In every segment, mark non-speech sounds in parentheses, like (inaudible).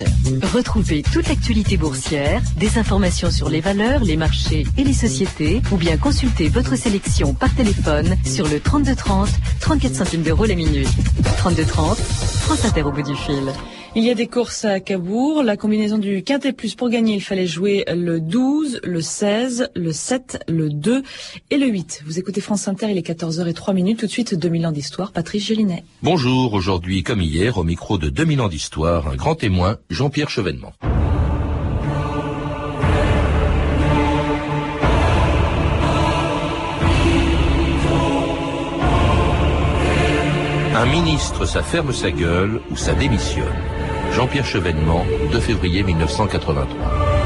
20. Retrouvez toute l'actualité boursière, des informations sur les valeurs, les marchés et les sociétés, ou bien consultez votre sélection par téléphone sur le 3230, 34 centimes d'euros la minute. 3230, France Inter au bout du fil. Il y a des courses à Cabourg. La combinaison du quintet plus pour gagner, il fallait jouer le 12, le 16, le 7, le 2 et le 8. Vous écoutez France Inter, il est 14h03 minutes. Tout de suite, 2000 ans d'histoire. Patrice Gélinet. Bonjour. Aujourd'hui, comme hier, au micro de 2000 ans d'histoire, un grand témoin, Jean-Pierre Chevènement. Un ministre, ça ferme sa gueule ou ça démissionne. Jean-Pierre Chevènement, 2 février 1983.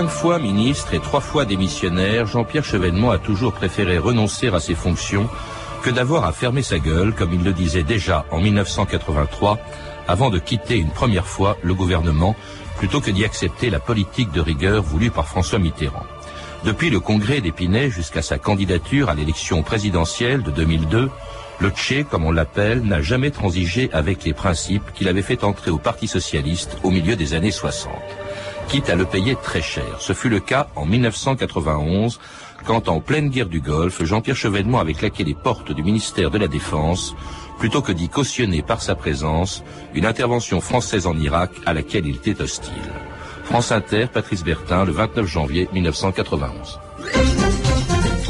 Cinq fois ministre et trois fois démissionnaire, Jean-Pierre Chevènement a toujours préféré renoncer à ses fonctions que d'avoir à fermer sa gueule, comme il le disait déjà en 1983, avant de quitter une première fois le gouvernement, plutôt que d'y accepter la politique de rigueur voulue par François Mitterrand. Depuis le congrès d'Épinay jusqu'à sa candidature à l'élection présidentielle de 2002, le Tché, comme on l'appelle, n'a jamais transigé avec les principes qu'il avait fait entrer au Parti socialiste au milieu des années 60 quitte à le payer très cher. Ce fut le cas en 1991, quand en pleine guerre du Golfe, Jean-Pierre Chevènement avait claqué les portes du ministère de la Défense, plutôt que d'y cautionner par sa présence une intervention française en Irak à laquelle il était hostile. France Inter, Patrice Bertin, le 29 janvier 1991.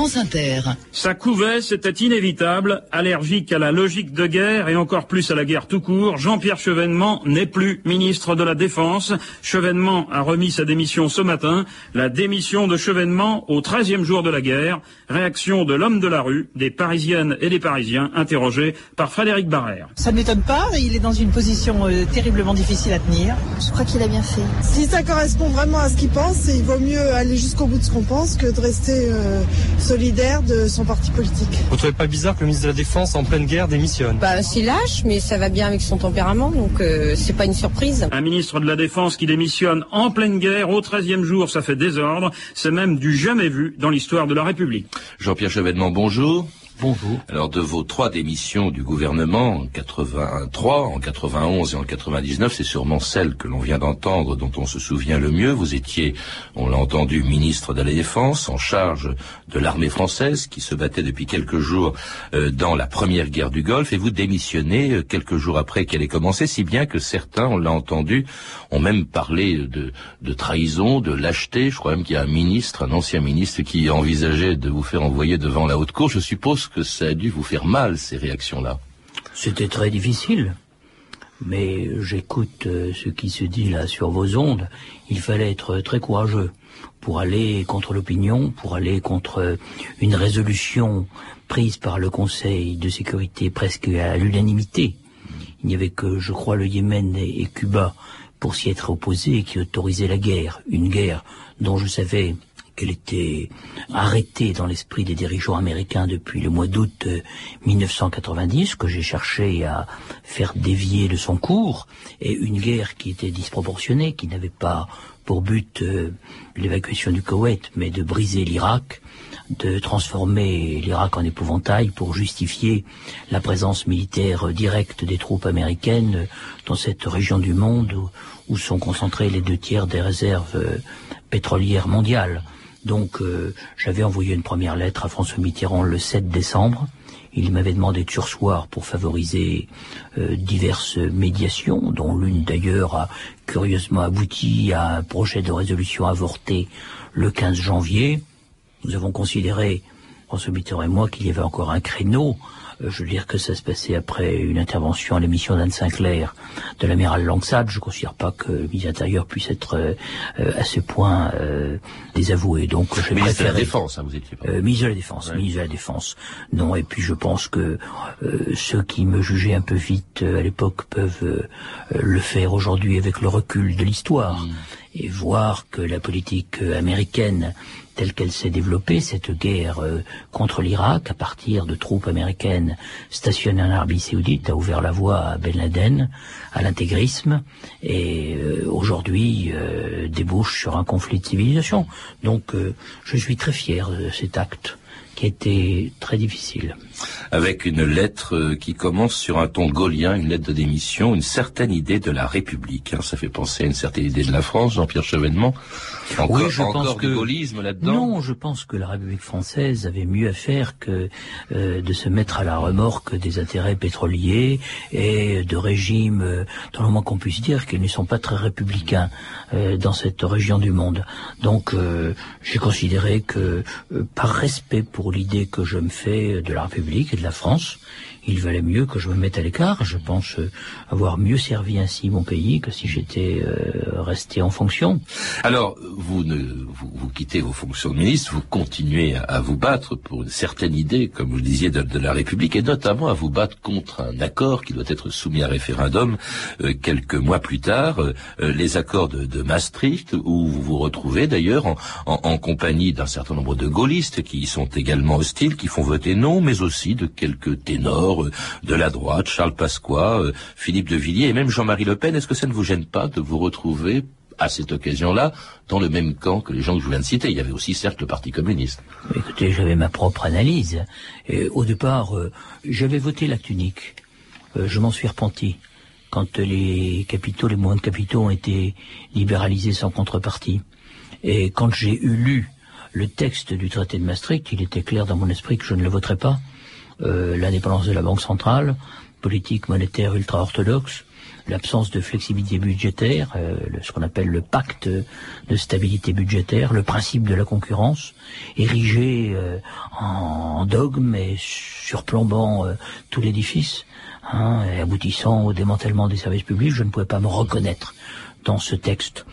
France Inter. Ça couvait, c'était inévitable, allergique à la logique de guerre et encore plus à la guerre tout court. Jean-Pierre Chevènement n'est plus ministre de la Défense. Chevènement a remis sa démission ce matin. La démission de Chevènement au 13e jour de la guerre. Réaction de l'homme de la rue, des Parisiennes et des Parisiens interrogés par Frédéric Barrère. Ça ne m'étonne pas, il est dans une position euh, terriblement difficile à tenir. Je crois qu'il a bien fait. Si ça correspond vraiment à ce qu'il pense, il vaut mieux aller jusqu'au bout de ce qu'on pense que de rester euh, solidaire de son parti politique. Vous trouvez pas bizarre que le ministre de la Défense en pleine guerre démissionne? Bah c'est lâche, mais ça va bien avec son tempérament, donc euh, c'est pas une surprise. Un ministre de la Défense qui démissionne en pleine guerre au 13e jour, ça fait désordre. C'est même du jamais vu dans l'histoire de la République. Jean-Pierre Chevènement, bonjour. Bonjour. Alors de vos trois démissions du gouvernement, en 83, en 91 et en 99, c'est sûrement celle que l'on vient d'entendre, dont on se souvient le mieux. Vous étiez, on l'a entendu, ministre de la Défense, en charge de l'armée française, qui se battait depuis quelques jours euh, dans la première guerre du Golfe, et vous démissionnez euh, quelques jours après qu'elle ait commencé, si bien que certains, on l'a entendu, ont même parlé de, de trahison, de lâcheté. Je crois même qu'il y a un ministre, un ancien ministre, qui envisageait de vous faire envoyer devant la haute cour. Je suppose que ça a dû vous faire mal, ces réactions-là. C'était très difficile. Mais j'écoute euh, ce qui se dit là sur vos ondes. Il fallait être très courageux pour aller contre l'opinion, pour aller contre une résolution prise par le Conseil de sécurité presque à l'unanimité. Il n'y avait que, je crois, le Yémen et Cuba pour s'y être opposés qui autorisaient la guerre. Une guerre dont je savais qu'elle était arrêtée dans l'esprit des dirigeants américains depuis le mois d'août 1990, que j'ai cherché à faire dévier de son cours, et une guerre qui était disproportionnée, qui n'avait pas pour but euh, l'évacuation du Koweït, mais de briser l'Irak, de transformer l'Irak en épouvantail pour justifier la présence militaire directe des troupes américaines dans cette région du monde où, où sont concentrés les deux tiers des réserves euh, pétrolières mondiales. Donc euh, j'avais envoyé une première lettre à François Mitterrand le 7 décembre. Il m'avait demandé de sursoir pour favoriser euh, diverses médiations, dont l'une d'ailleurs a curieusement abouti à un projet de résolution avorté le 15 janvier. Nous avons considéré, François Mitterrand et moi, qu'il y avait encore un créneau je veux dire que ça se passait après une intervention à l'émission d'Anne Sinclair de l'amiral Langsat. Je ne considère pas que le ministre de l'Intérieur puisse être euh, à ce point euh, désavoué. Donc, je ministre de la Défense, hein, vous étiez pas. Euh, ministre de la Défense, ministre de la Défense. Non, et puis je pense que ceux qui me jugeaient un peu vite à l'époque peuvent le faire aujourd'hui avec le recul de l'histoire. Mm. Et voir que la politique américaine telle qu'elle s'est développée, cette guerre euh, contre l'Irak, à partir de troupes américaines stationnées en Arabie saoudite, a ouvert la voie à Ben Laden, à l'intégrisme, et euh, aujourd'hui euh, débouche sur un conflit de civilisation. Donc je suis très fier de cet acte qui était très difficile. Avec une lettre euh, qui commence sur un ton gaulien, une lettre de démission, une certaine idée de la République. Hein. ça fait penser à une certaine idée de la France, Jean-Pierre Chevènement. Encore, oui, je pense gaullisme là-dedans Non, je pense que la République française avait mieux à faire que euh, de se mettre à la remorque des intérêts pétroliers et de régimes, euh, dans le moins qu'on puisse dire, qu'ils ne sont pas très républicains dans cette région du monde. Donc, j'ai considéré que, par respect pour l'idée que je me fais de la République et de la France il valait mieux que je me mette à l'écart. Je pense euh, avoir mieux servi ainsi mon pays que si j'étais euh, resté en fonction. Alors, vous, ne, vous, vous, quittez vos fonctions de ministre, vous continuez à, vous battre pour une certaine idée, comme vous le disiez, de, la République, et notamment à vous battre contre un accord qui doit être soumis à référendum euh, quelques mois plus tard, les accords de, Maastricht, où vous vous retrouvez d'ailleurs en, en compagnie d'un certain nombre de gaullistes qui sont également hostiles, qui font voter non, mais aussi de quelques ténors euh, de la droite, Charles Pasqua, euh, Philippe de Villiers et même Jean-Marie Le Pen. Est-ce que ça ne vous gêne pas de vous retrouver à cette occasion-là dans le même camp que les gens que je viens de citer. Il y avait aussi certes le Parti communiste. Écoutez, j'avais ma propre analyse. Au départ, euh, j'avais voté l'acte unique. je m'en suis repenti quand les capitaux, les moyens de capitaux ont été libéralisés sans contrepartie. Et quand j'ai eu lu le texte du traité de Maastricht, il était clair dans mon esprit que je ne le voterais pas. Euh, l'indépendance de la Banque centrale, politique monétaire ultra-orthodoxe, l'absence de flexibilité budgétaire, euh, ce qu'on appelle le pacte de stabilité budgétaire, le principe de la concurrence, érigé euh, en dogme et surplombant tout l'édifice, hein, et aboutissant au démantèlement des services publics, je ne pouvais pas me reconnaître dans ce texte.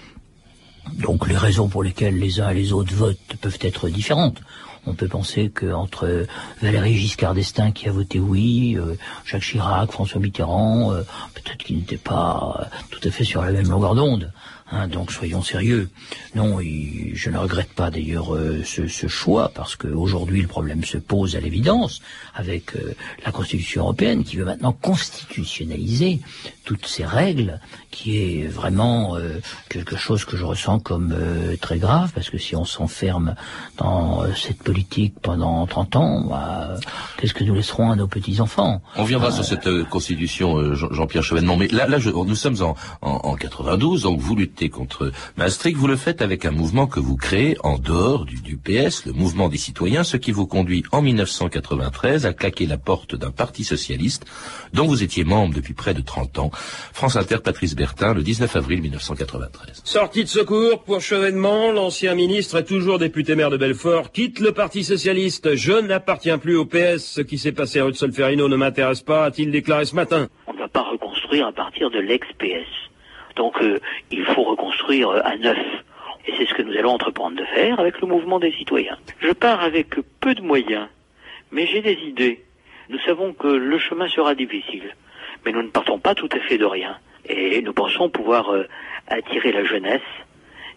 Donc les raisons pour lesquelles les uns et les autres votent peuvent être différentes. On peut penser qu'entre Valéry Giscard d'Estaing qui a voté oui, euh, Jacques Chirac, François Mitterrand, euh, peut-être qu'ils n'étaient pas euh, tout à fait sur la même longueur d'onde. Hein, donc soyons sérieux. Non, je ne regrette pas d'ailleurs euh, ce, choix parce qu'aujourd'hui le problème se pose à l'évidence avec euh, la Constitution européenne qui veut maintenant constitutionnaliser toutes ces règles, qui est vraiment euh, quelque chose que je ressens comme très grave parce que si on s'enferme dans cette politique pendant 30 ans, bah, qu'est-ce que nous laisserons à nos petits enfants On viendra sur cette Constitution, Jean-Pierre Chevènement, mais là, nous sommes en, en, en 92, donc vous luttez contre Maastricht, vous le faites avec un mouvement que vous créez en dehors du, PS, le mouvement des citoyens, ce qui vous conduit en 1993 à claquer la porte d'un parti socialiste dont vous étiez membre depuis près de 30 ans. France Inter, Patrice Bertin, le 19 avril 1993. Sortie de secours pour Chevènement, l'ancien ministre et toujours député maire de Belfort quitte le Parti socialiste. Je n'appartiens plus au PS. Ce qui s'est passé à Rue Solferino ne m'intéresse pas, a-t-il déclaré ce matin? On ne va pas reconstruire à partir de l'ex-PS. Donc il faut reconstruire à neuf. Et c'est ce que nous allons entreprendre de faire avec le mouvement des citoyens. Je pars avec peu de moyens, mais j'ai des idées. Nous savons que le chemin sera difficile, mais nous ne partons pas tout à fait de rien. Et nous pensons pouvoir euh, attirer la jeunesse,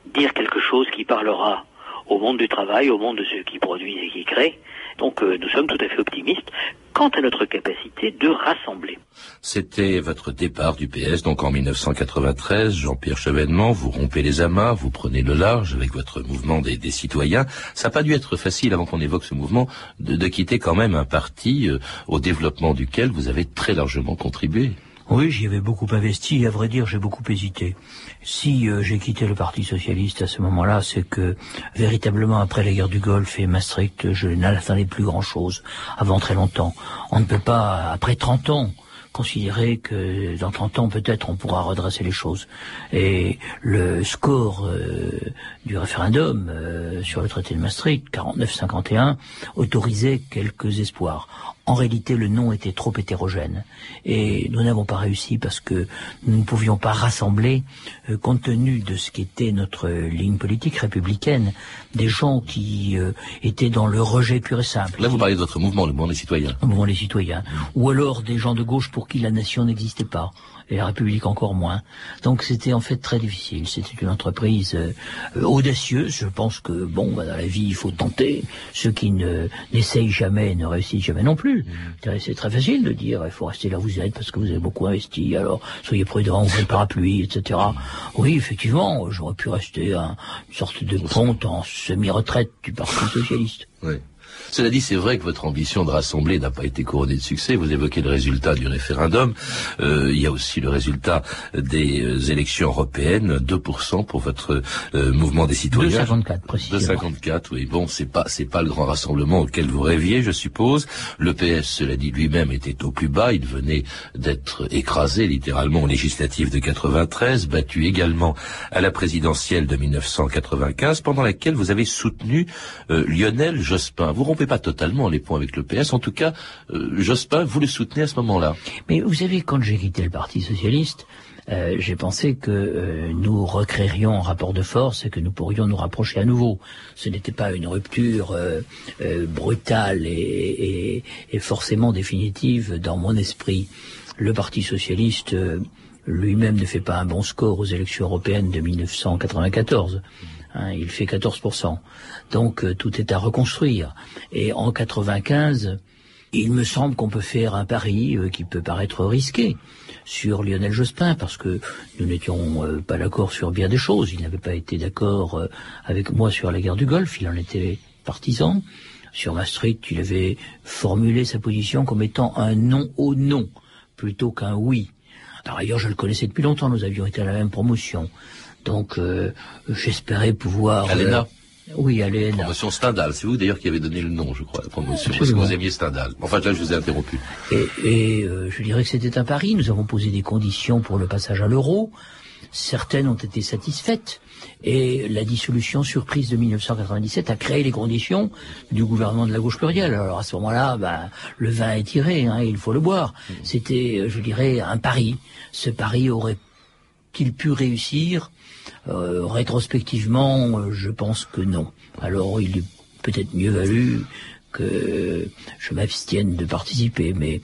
dire quelque chose qui parlera au monde du travail, au monde de ceux qui produisent et qui créent. Donc nous sommes tout à fait optimistes quant à notre capacité de rassembler. C'était votre départ du PS, donc en 1993, Jean-Pierre Chevènement, vous rompez les amas, vous prenez le large avec votre mouvement des, citoyens. Ça n'a pas dû être facile, avant qu'on évoque ce mouvement, de, quitter quand même un parti euh, au développement duquel vous avez très largement contribué. Oui, j'y avais beaucoup investi et à vrai dire, j'ai beaucoup hésité. Si euh, j'ai quitté le Parti socialiste à ce moment-là, c'est que véritablement après la guerre du Golfe et Maastricht, je n'attendais plus grand-chose avant très longtemps. On ne peut pas, après 30 ans, considérer que dans 30 ans peut-être on pourra redresser les choses. Et le score euh, du référendum euh, sur le traité de Maastricht, 49-51, autorisait quelques espoirs. En réalité, le non était trop hétérogène. Et nous n'avons pas réussi parce que nous ne pouvions pas rassembler, euh, compte tenu de ce qu'était notre ligne politique républicaine, des gens qui euh, étaient dans le rejet pur et simple. Là, vous parlez de votre mouvement, le mouvement des citoyens. Le mouvement des citoyens. Ou alors des gens de gauche pour qui la nation n'existait pas et la République encore moins. Donc c'était en fait très difficile. C'était une entreprise euh, audacieuse. Je pense que bon, bah, dans la vie, il faut tenter. Ceux qui ne n'essayent jamais ne réussissent jamais non plus. Mmh. C'est très facile de dire il faut rester là où vous êtes parce que vous avez beaucoup investi. Alors soyez prudents, vous le parapluie, etc. Oui, effectivement, j'aurais pu rester un, une sorte de ponte en semi-retraite du Parti (laughs) socialiste. Oui. Cela dit, c'est vrai que votre ambition de rassembler n'a pas été couronnée de succès. Vous évoquez le résultat du référendum. Euh, il y a aussi le résultat des euh, élections européennes, 2% pour votre euh, mouvement des citoyens. 2,54 précisément. 2,54, oui. Bon, c'est pas c'est pas le grand rassemblement auquel vous rêviez, je suppose. Le PS, cela dit lui-même, était au plus bas. Il venait d'être écrasé littéralement aux législatives de 93, battu également à la présidentielle de 1995, pendant laquelle vous avez soutenu Lionel Jospin. Vous pas totalement les points avec le PS. En tout cas, euh, Jospin, vous le soutenez à ce moment-là. Mais vous savez, quand j'ai quitté le Parti socialiste, euh, j'ai pensé que euh, nous recréerions un rapport de force et que nous pourrions nous rapprocher à nouveau. Ce n'était pas une rupture euh, brutale et, forcément définitive dans mon esprit. Le Parti socialiste lui-même ne fait pas un bon score aux élections européennes de 1994. Hein, il fait 14%. Donc euh, tout est à reconstruire. Et en 95, il me semble qu'on peut faire un pari euh, qui peut paraître risqué sur Lionel Jospin parce que nous n'étions euh, pas d'accord sur bien des choses. Il n'avait pas été d'accord avec moi sur la guerre du Golfe. Il en était partisan. Sur Maastricht, il avait formulé sa position comme étant un non au non plutôt qu'un oui. Par ailleurs, je le connaissais depuis longtemps. Nous avions été à la même promotion. Donc, euh, j'espérais pouvoir... Alena euh, Oui, Alena. Promotion Stendhal. C'est vous d'ailleurs qui avez donné le nom, je crois, la promotion. Parce que vous aimiez Stendhal. Enfin, là, je vous ai interrompu. Et, et euh, je dirais que c'était un pari. Nous avons posé des conditions pour le passage à l'euro. Certaines ont été satisfaites. Et la dissolution surprise de 1997 a créé les conditions du gouvernement de la gauche plurielle. Alors à ce moment-là, ben, le vin est tiré, hein, il faut le boire. Mmh. C'était, je dirais, un pari. Ce pari aurait qu'il pu réussir euh, Rétrospectivement, euh, je pense que non. Alors il est peut-être mieux valu que je m'abstienne de participer, mais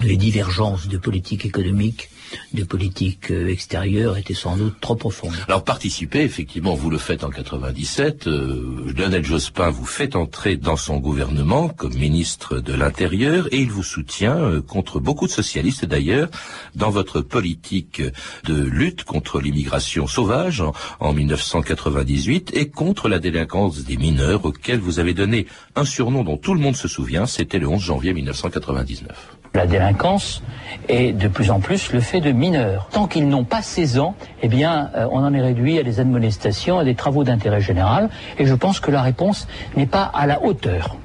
les divergences de politique économique de politique euh, extérieure était sans doute trop profonde. Alors participer, effectivement, vous le faites en 97. Euh, Lionel Jospin vous fait entrer dans son gouvernement comme ministre de l'Intérieur et il vous soutient euh, contre beaucoup de socialistes d'ailleurs dans votre politique de lutte contre l'immigration sauvage en, en 1998 et contre la délinquance des mineurs auquel vous avez donné un surnom dont tout le monde se souvient, c'était le 11 janvier 1999. La délinquance est de plus en plus le fait de mineurs. Tant qu'ils n'ont pas 16 ans, eh bien, euh, on en est réduit à des admonestations, à des travaux d'intérêt général. Et je pense que la réponse n'est pas à la hauteur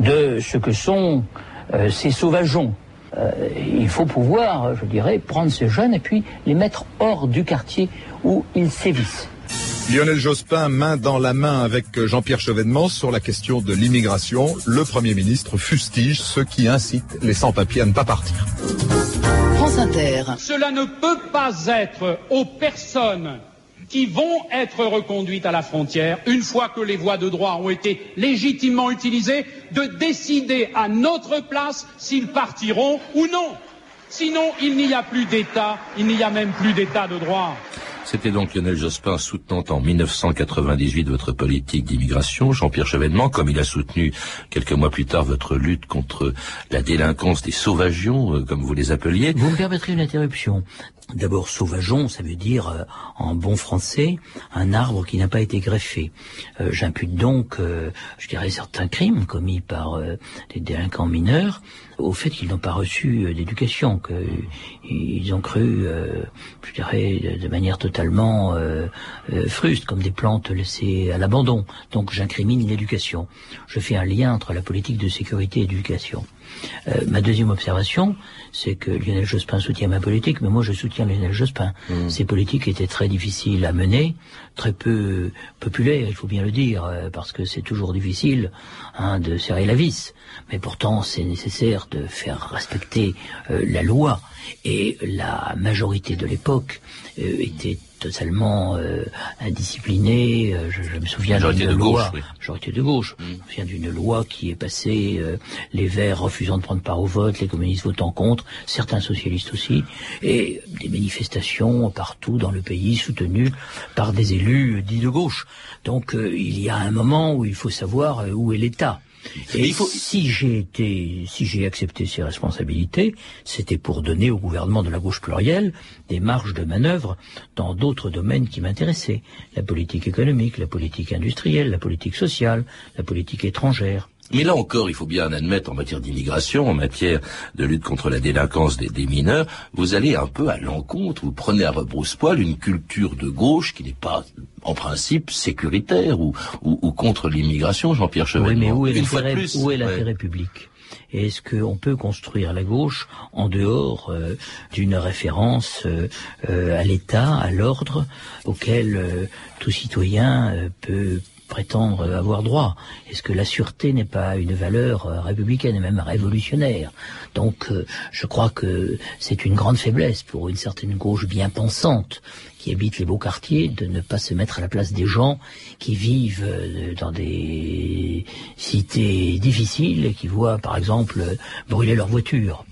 de ce que sont euh, ces sauvageons. Euh, il faut pouvoir, je dirais, prendre ces jeunes et puis les mettre hors du quartier où ils sévissent. Lionel Jospin, main dans la main avec Jean-Pierre Chevènement sur la question de l'immigration. Le Premier ministre fustige ceux qui incitent les sans-papiers à ne pas partir. France Inter. Cela ne peut pas être aux personnes qui vont être reconduites à la frontière, une fois que les voies de droit ont été légitimement utilisées, de décider à notre place s'ils partiront ou non. Sinon, il n'y a plus d'État, il n'y a même plus d'État de droit. C'était donc Lionel Jospin soutenant en 1998 votre politique d'immigration, Jean-Pierre Chevènement, comme il a soutenu quelques mois plus tard votre lutte contre la délinquance des sauvagions, euh, comme vous les appeliez. Vous me permettrez une interruption. D'abord, sauvageon, ça veut dire, euh, en bon français, un arbre qui n'a pas été greffé. Euh, j'impute donc, je dirais, certains crimes commis par des délinquants mineurs au fait qu'ils n'ont pas reçu d'éducation, qu'ils ont cru, je dirais, de manière totalement euh, euh, fruste, comme des plantes laissées à l'abandon. Donc j'incrimine l'éducation. Je fais un lien entre la politique de sécurité et l'éducation. Euh, ma deuxième observation, c'est que Lionel Jospin soutient ma politique, mais moi je soutiens Lionel Jospin. Mmh. Ces politiques étaient très difficiles à mener, très peu populaires, il faut bien le dire, euh, parce que c'est toujours difficile hein, de serrer la vis. Mais pourtant, c'est nécessaire de faire respecter euh, la loi. Et la majorité de l'époque euh, était totalement euh, indisciplinée. Euh, Je, je me souviens d'une de loi, gauche, oui. majorité de gauche. Je me souviens d'une loi qui est passée, euh, les Verts refusant de prendre part au vote, les communistes votant contre, certains socialistes aussi, et des manifestations partout dans le pays soutenues par des élus dits de gauche. Donc euh, il y a un moment où il faut savoir euh, où est l'État. Et si j'ai été, si j'ai accepté ces responsabilités, c'était pour donner au gouvernement de la gauche plurielle des marges de manœuvre dans d'autres domaines qui m'intéressaient. La politique économique, la politique industrielle, la politique sociale, la politique étrangère. Mais là encore, il faut bien admettre, en matière d'immigration, en matière de lutte contre la délinquance des, des mineurs, vous allez un peu à l'encontre, vous prenez à rebrousse-poil une culture de gauche qui n'est pas, en principe, sécuritaire ou, ou, ou contre l'immigration, Jean-Pierre Oui, Chevènement. mais où est Une fois de l'intérêt, plus, où est ouais. l'intérêt public Est-ce qu'on peut construire la gauche en dehors euh, d'une référence euh, euh, à l'État, à l'ordre, auquel euh, tout citoyen euh, peut prétendre avoir droit Est-ce que la sûreté n'est pas une valeur euh, républicaine et même révolutionnaire? Donc euh, je crois que c'est une grande faiblesse pour une certaine gauche bien pensante qui habite les beaux quartiers de ne pas se mettre à la place des gens qui vivent euh, dans des cités difficiles et qui voient par exemple brûler leur voiture.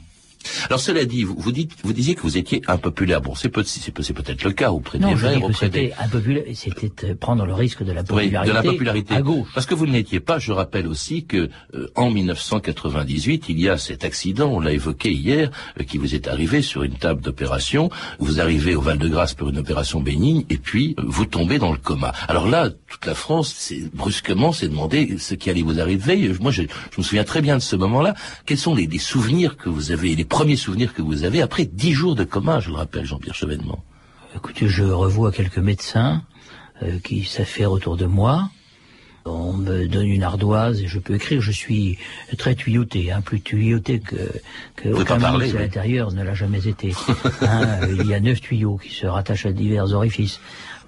Alors cela dit, vous, vous dites, vous disiez que vous étiez impopulaire. Bon, c'est peut- c'est peut- c'est peut-être le cas auprès Non, des Verts, auprès des, c'était impopulaire, c'était euh, prendre le risque de la Oui, popularité, de la popularité. à gauche. Parce que vous ne l'étiez pas, je rappelle aussi que euh, en 1998, il y a cet accident, on l'a évoqué hier, euh, qui vous est arrivé sur une table d'opération. Vous arrivez au Val-de-Grâce pour une opération bénigne et puis euh, vous tombez dans le coma. Alors là, toute la France, c'est brusquement, s'est demandé ce qui allait vous arriver. Moi, je, je me souviens très bien de ce moment-là. Quels sont les, les souvenirs que vous avez, les premiers souvenirs que vous avez après dix jours de coma, je le rappelle, Jean-Pierre Chevènement. Écoutez, je revois quelques médecins euh, qui s'affairent autour de moi. On me donne une ardoise et je peux écrire. Je suis très tuyauté, hein, plus tuyauté que, que aucun ministre à l'intérieur ne l'a jamais été. (laughs) Hein, il y a neuf tuyaux qui se rattachent à divers orifices.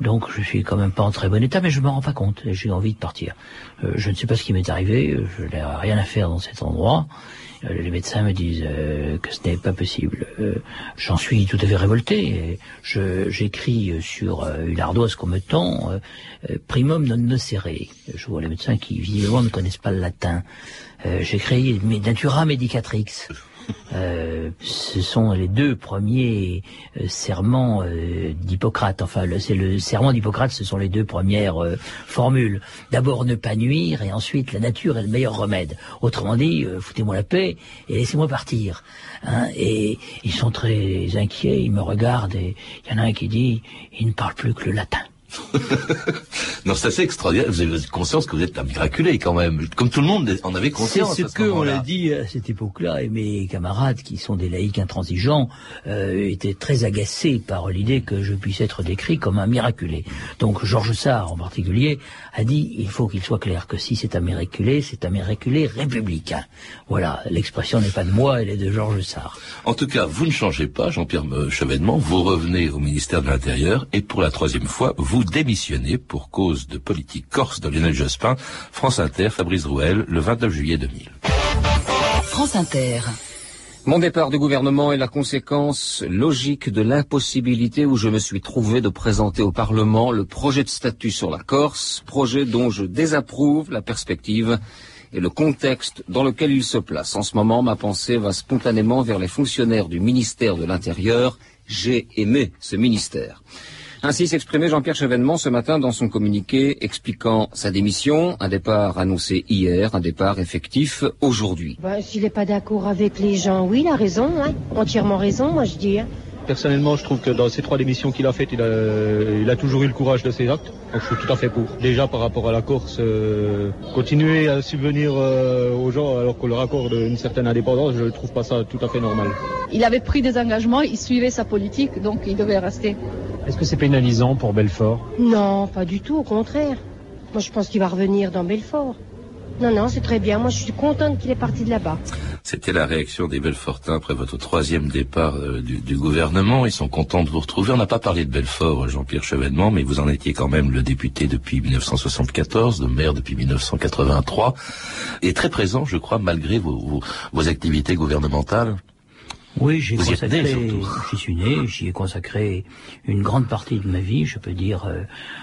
Donc je suis quand même pas en très bon état, mais je me rends pas compte et j'ai envie de partir. Euh, je ne sais pas ce qui m'est arrivé, je n'ai rien à faire dans cet endroit. Euh, Les médecins me disent euh, que ce n'est pas possible. Euh, J'en suis tout à fait révolté. J'écris sur une ardoise qu'on me tend, primum non nocere. Je vois les médecins qui visiblement ne connaissent pas le latin. J'écris natura medicatrix. Euh, ce sont les deux premiers euh, serments euh, d'Hippocrate. Enfin, c'est le serment d'Hippocrate, ce sont les deux premières euh, formules. D'abord ne pas nuire, et ensuite la nature est le meilleur remède. Autrement dit, foutez-moi la paix et laissez-moi partir. Hein, et ils sont très inquiets, ils me regardent, et il y en a un qui dit, il ne parle plus que le latin. (laughs) Non, c'est assez extraordinaire. Vous avez conscience que vous êtes un miraculé quand même. Comme tout le monde en avait C'est conscience. ce à ce que on l'a dit à cette époque-là, et mes camarades, qui sont des laïcs intransigeants, euh, étaient très agacés par l'idée que je puisse être décrit comme un miraculé. Donc Georges Sarr, en particulier, a dit il faut qu'il soit clair que si c'est un miraculé, c'est un miraculé républicain. Voilà, l'expression n'est pas de moi, elle est de Georges Sarr. En tout cas, vous ne changez pas, Jean-Pierre Chevènement. Vous revenez au ministère de l'Intérieur et pour la troisième fois, vous démissionnez pour cause de politique corse de Lionel Jospin. France Inter, Fabrice Rouel, le 29 juillet 2000. France Inter. Mon départ du gouvernement est la conséquence logique de l'impossibilité où je me suis trouvé de présenter au Parlement le projet de statut sur la Corse, projet dont je désapprouve la perspective et le contexte dans lequel il se place. En ce moment, ma pensée va spontanément vers les fonctionnaires du ministère de l'Intérieur. J'ai aimé ce ministère. Ainsi s'exprimait Jean-Pierre Chevènement ce matin dans son communiqué expliquant sa démission, un départ annoncé hier, un départ effectif aujourd'hui. Bah, S'il n'est pas d'accord avec les gens, oui, il a raison, hein. entièrement raison, moi je dis. hein. Personnellement, je trouve que dans ces trois démissions qu'il a faites, il a, il a toujours eu le courage de ses actes. Donc je suis tout à fait pour. Déjà par rapport à la Corse, euh, continuer à subvenir euh, aux gens alors qu'on leur accorde une certaine indépendance, je ne trouve pas ça tout à fait normal. Il avait pris des engagements, il suivait sa politique, donc il devait rester. Est-ce que c'est pénalisant pour Belfort? Non, pas du tout, au contraire. Moi je pense qu'il va revenir dans Belfort. Non, non, c'est très bien. Moi, je suis contente qu'il est parti de là-bas. C'était la réaction des Belfortins après votre troisième départ euh, du, du, gouvernement. Ils sont contents de vous retrouver. On n'a pas parlé de Belfort, Jean-Pierre Chevènement, mais vous en étiez quand même le député depuis 1974, le maire depuis 1983, et très présent, je crois, malgré vos, vos, vos activités gouvernementales. Oui, j'ai consacré, j'y suis né, j'y ai consacré une grande partie de ma vie, je peux dire euh,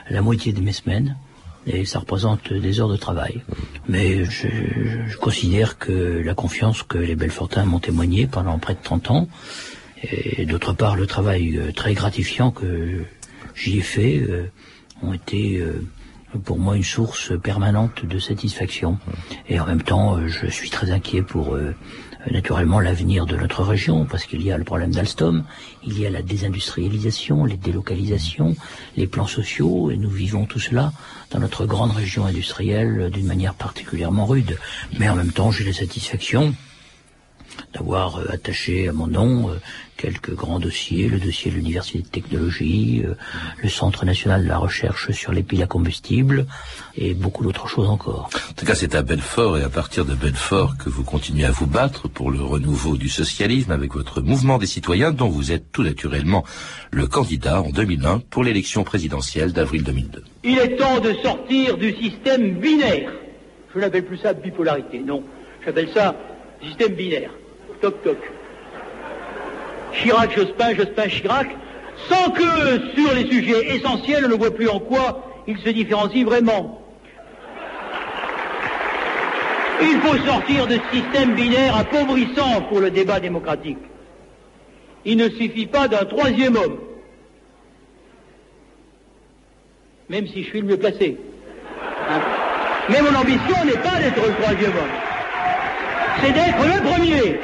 la moitié de mes semaines et ça représente des heures de travail. Mais je, je, considère que la confiance que les Belfortins m'ont témoigné pendant près de 30 ans, et d'autre part le travail euh, très gratifiant que j'y ai fait, euh, ont été euh, pour moi une source permanente de satisfaction. Et en même temps, euh, je suis très inquiet pour euh, naturellement l'avenir de notre région, parce qu'il y a le problème d'Alstom, il y a la désindustrialisation, les délocalisations, les plans sociaux, et nous vivons tout cela dans notre grande région industrielle d'une manière particulièrement rude. Mais en même temps, j'ai la satisfaction d'avoir euh, attaché à mon nom euh, quelques grands dossiers, le dossier de l'Université de technologie, euh, le Centre national de la recherche sur les piles à combustible et beaucoup d'autres choses encore. En tout cas, c'est à Belfort et à partir de Belfort que vous continuez à vous battre pour le renouveau du socialisme avec votre mouvement des citoyens dont vous êtes tout naturellement le candidat en 2001 pour l'élection présidentielle d'avril 2002. Il est temps de sortir du système binaire. Je n'appelle plus ça bipolarité, non. J'appelle ça système binaire. Toc toc. Chirac, Jospin, Jospin, Chirac, sans que sur les sujets essentiels, on ne voit plus en quoi ils se différencient vraiment. Il faut sortir de ce système binaire appauvrissant pour le débat démocratique. Il ne suffit pas d'un troisième homme, même si je suis le mieux placé. Hein Mais mon ambition n'est pas d'être le troisième homme, c'est d'être le premier.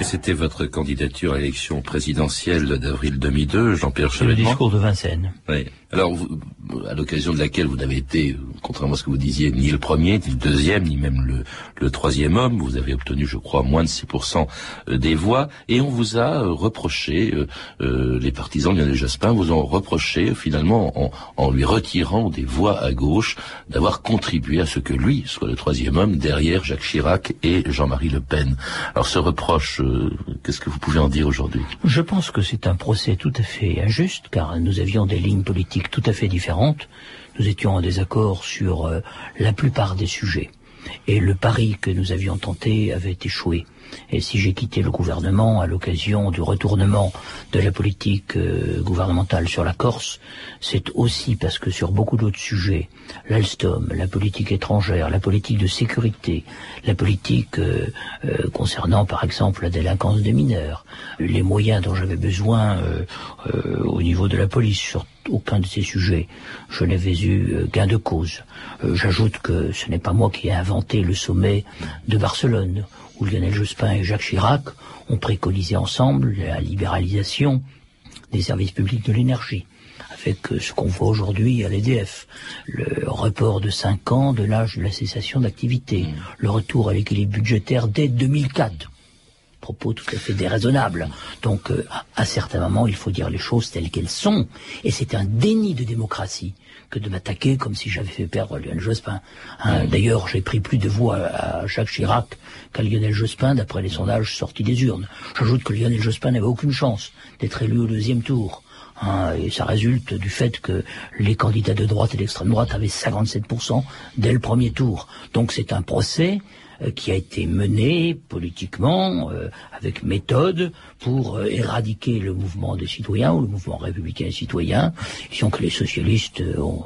Et c'était votre candidature à l'élection présidentielle d'avril 2002, Jean-Pierre C'est le Chevènement. discours de Vincennes. Oui. Alors, vous, à l'occasion de laquelle vous n'avez été, contrairement à ce que vous disiez, ni le premier, ni le deuxième, ni même le, le troisième homme, vous avez obtenu, je crois, moins de 6% des voix, et on vous a euh, reproché, euh, euh, les partisans de Lionel Jospin vous ont reproché, finalement, en, en lui retirant des voix à gauche, d'avoir contribué à ce que lui soit le troisième homme derrière Jacques Chirac et Jean-Marie Le Pen. Alors, ce reproche, qu'est-ce que vous pouvez en dire aujourd'hui? Je pense que c'est un procès tout à fait injuste, car nous avions des lignes politiques tout à fait différentes. Nous étions en désaccord sur euh, la plupart des sujets. Et le pari que nous avions tenté avait échoué. Et si j'ai quitté le gouvernement à l'occasion du retournement de la politique euh, gouvernementale sur la Corse, c'est aussi parce que sur beaucoup d'autres sujets, l'Alstom, la politique étrangère, la politique de sécurité, la politique euh, euh, concernant par exemple la délinquance des mineurs, les moyens dont j'avais besoin au niveau de la police sur aucun de ces sujets, je n'avais eu euh, gain de cause. Euh, J'ajoute que ce n'est pas moi qui ai inventé le sommet de Barcelone, où Lionel Jospin et Jacques Chirac ont préconisé ensemble la libéralisation des services publics de l'énergie avec euh, ce qu'on voit aujourd'hui à l'EDF, le report de 5 ans de l'âge de la cessation d'activité, le retour à l'équilibre budgétaire dès 2004 propos tout à fait déraisonnables. Donc, euh, à, certains moments, il faut dire les choses telles qu'elles sont. Et c'est un déni de démocratie que de m'attaquer comme si j'avais fait perdre Lionel Jospin. Hein, D'ailleurs, j'ai pris plus de voix à Jacques Chirac qu'à Lionel Jospin, d'après les sondages sortis des urnes. J'ajoute que Lionel Jospin n'avait aucune chance d'être élu au deuxième tour. Hein, et ça résulte du fait que les candidats de droite et d'extrême droite avaient 57% dès le premier tour. Donc c'est un procès qui a été mené politiquement, euh, avec méthode, pour euh, éradiquer le mouvement des citoyens ou le mouvement républicain citoyen, disons que les socialistes ont,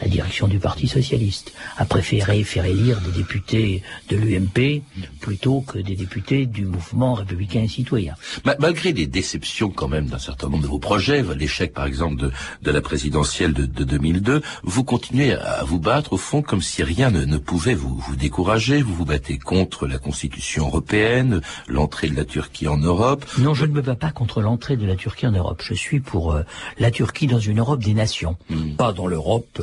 la direction du Parti socialiste a préféré faire élire des députés de l'UMP plutôt que des députés du mouvement républicain et citoyen. Ma- Malgré les déceptions quand même d'un certain nombre de vos projets, l'échec par exemple de, de la présidentielle de, de 2002, vous continuez à vous battre au fond comme si rien ne, ne pouvait vous, vous décourager. Vous vous battez contre la Constitution européenne, l'entrée de la Turquie en Europe. Non, je ne me bats pas contre l'entrée de la Turquie en Europe. Je suis pour euh, la Turquie dans une Europe des nations, pas dans l'Europe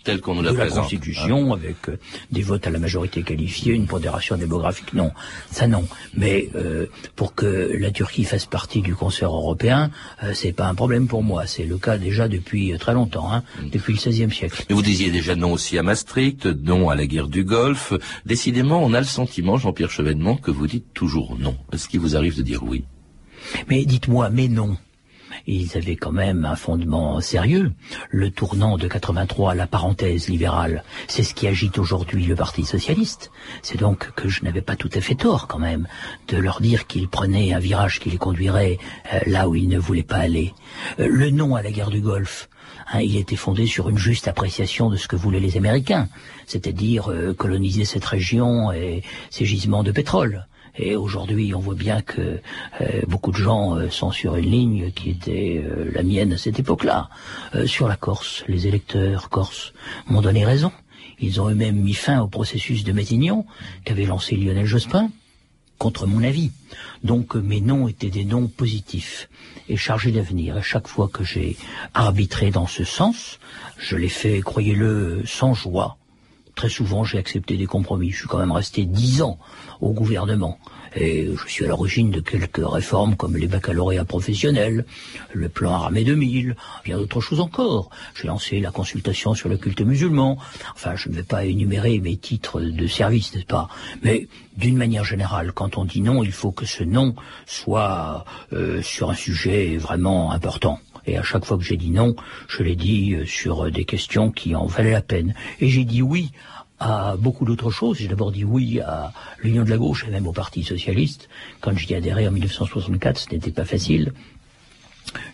euh, tel qu'on nous la de la présente. Constitution, avec euh, des votes à la majorité qualifiée, une pondération démographique, non, ça non. Mais euh, pour que la Turquie fasse partie du concert européen, euh, c'est pas un problème pour moi. C'est le cas déjà depuis euh, très longtemps, hein, depuis le XVIe siècle. Mais vous disiez déjà non aussi à Maastricht, non à la guerre du Golfe. Décidément, on a le sentiment, Jean-Pierre Chevènement, que vous dites toujours non. Est-ce qu'il vous arrive de dire oui? Mais dites-moi, mais non. Ils avaient quand même un fondement sérieux. Le tournant de 83, la parenthèse libérale, c'est ce qui agite aujourd'hui le Parti socialiste. C'est donc que je n'avais pas tout à fait tort quand même de leur dire qu'ils prenaient un virage qui les conduirait euh, là où ils ne voulaient pas aller. Euh, le non à la guerre du Golfe, hein, il était fondé sur une juste appréciation de ce que voulaient les Américains, c'est-à-dire euh, coloniser cette région et ses gisements de pétrole. Et aujourd'hui, on voit bien que euh, beaucoup de gens euh, sont sur une ligne qui était euh, la mienne à cette époque-là. Sur la Corse, les électeurs corses m'ont donné raison. Ils ont eux-mêmes mis fin au processus de Matignon qu'avait lancé Lionel Jospin contre mon avis. Donc mes noms étaient des noms positifs et chargés d'avenir. Et chaque fois que j'ai arbitré dans ce sens, je l'ai fait, croyez-le, sans joie. Très souvent, j'ai accepté des compromis. Je suis quand même resté dix ans au gouvernement. Et je suis à l'origine de quelques réformes comme les baccalauréats professionnels, le plan armé 2000, bien d'autres choses encore. J'ai lancé la consultation sur le culte musulman. Enfin, je ne vais pas énumérer mes titres de service, n'est-ce pas? Mais d'une manière générale, quand on dit non, il faut que ce non soit euh, sur un sujet vraiment important. Et à chaque fois que j'ai dit non, je l'ai dit euh, sur euh, des questions qui en valaient la peine. Et j'ai dit oui à beaucoup d'autres choses. J'ai d'abord dit oui à l'Union de la gauche et même au Parti socialiste. Quand j'y adhéré en 1964, ce n'était pas facile.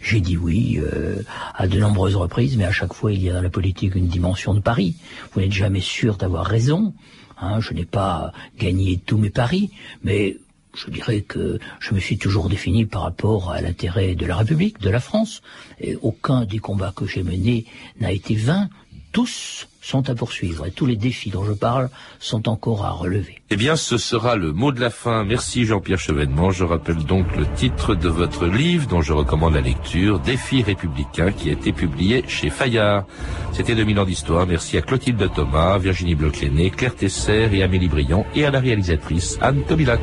J'ai dit oui euh, à de nombreuses reprises, mais à chaque fois il y a dans la politique une dimension de pari. Vous n'êtes jamais sûr d'avoir raison. Hein, je n'ai pas gagné tous mes paris, mais je dirais que je me suis toujours défini par rapport à l'intérêt de la République, de la France, et aucun des combats que j'ai menés n'a été vain. Tous sont à poursuivre et tous les défis dont je parle sont encore à relever. Eh bien, ce sera le mot de la fin. Merci Jean-Pierre Chevènement. Je rappelle donc le titre de votre livre dont je recommande la lecture, Défis républicains, qui a été publié chez Fayard. C'était 2000 ans d'histoire. Merci à Clotilde Thomas, Virginie Bloclené, Claire Tesser et Amélie Briand et à la réalisatrice Anne Tobilac.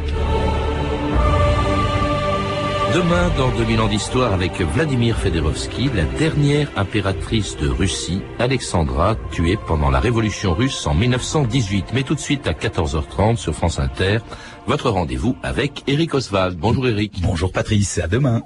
Demain, dans 2000 ans d'histoire, avec Vladimir Federovski, la dernière impératrice de Russie, Alexandra, tuée pendant la Révolution russe en 1918. Mais tout de suite à 14h30 sur France Inter, votre rendez-vous avec Eric Oswald. Bonjour Eric. Bonjour Patrice, à demain.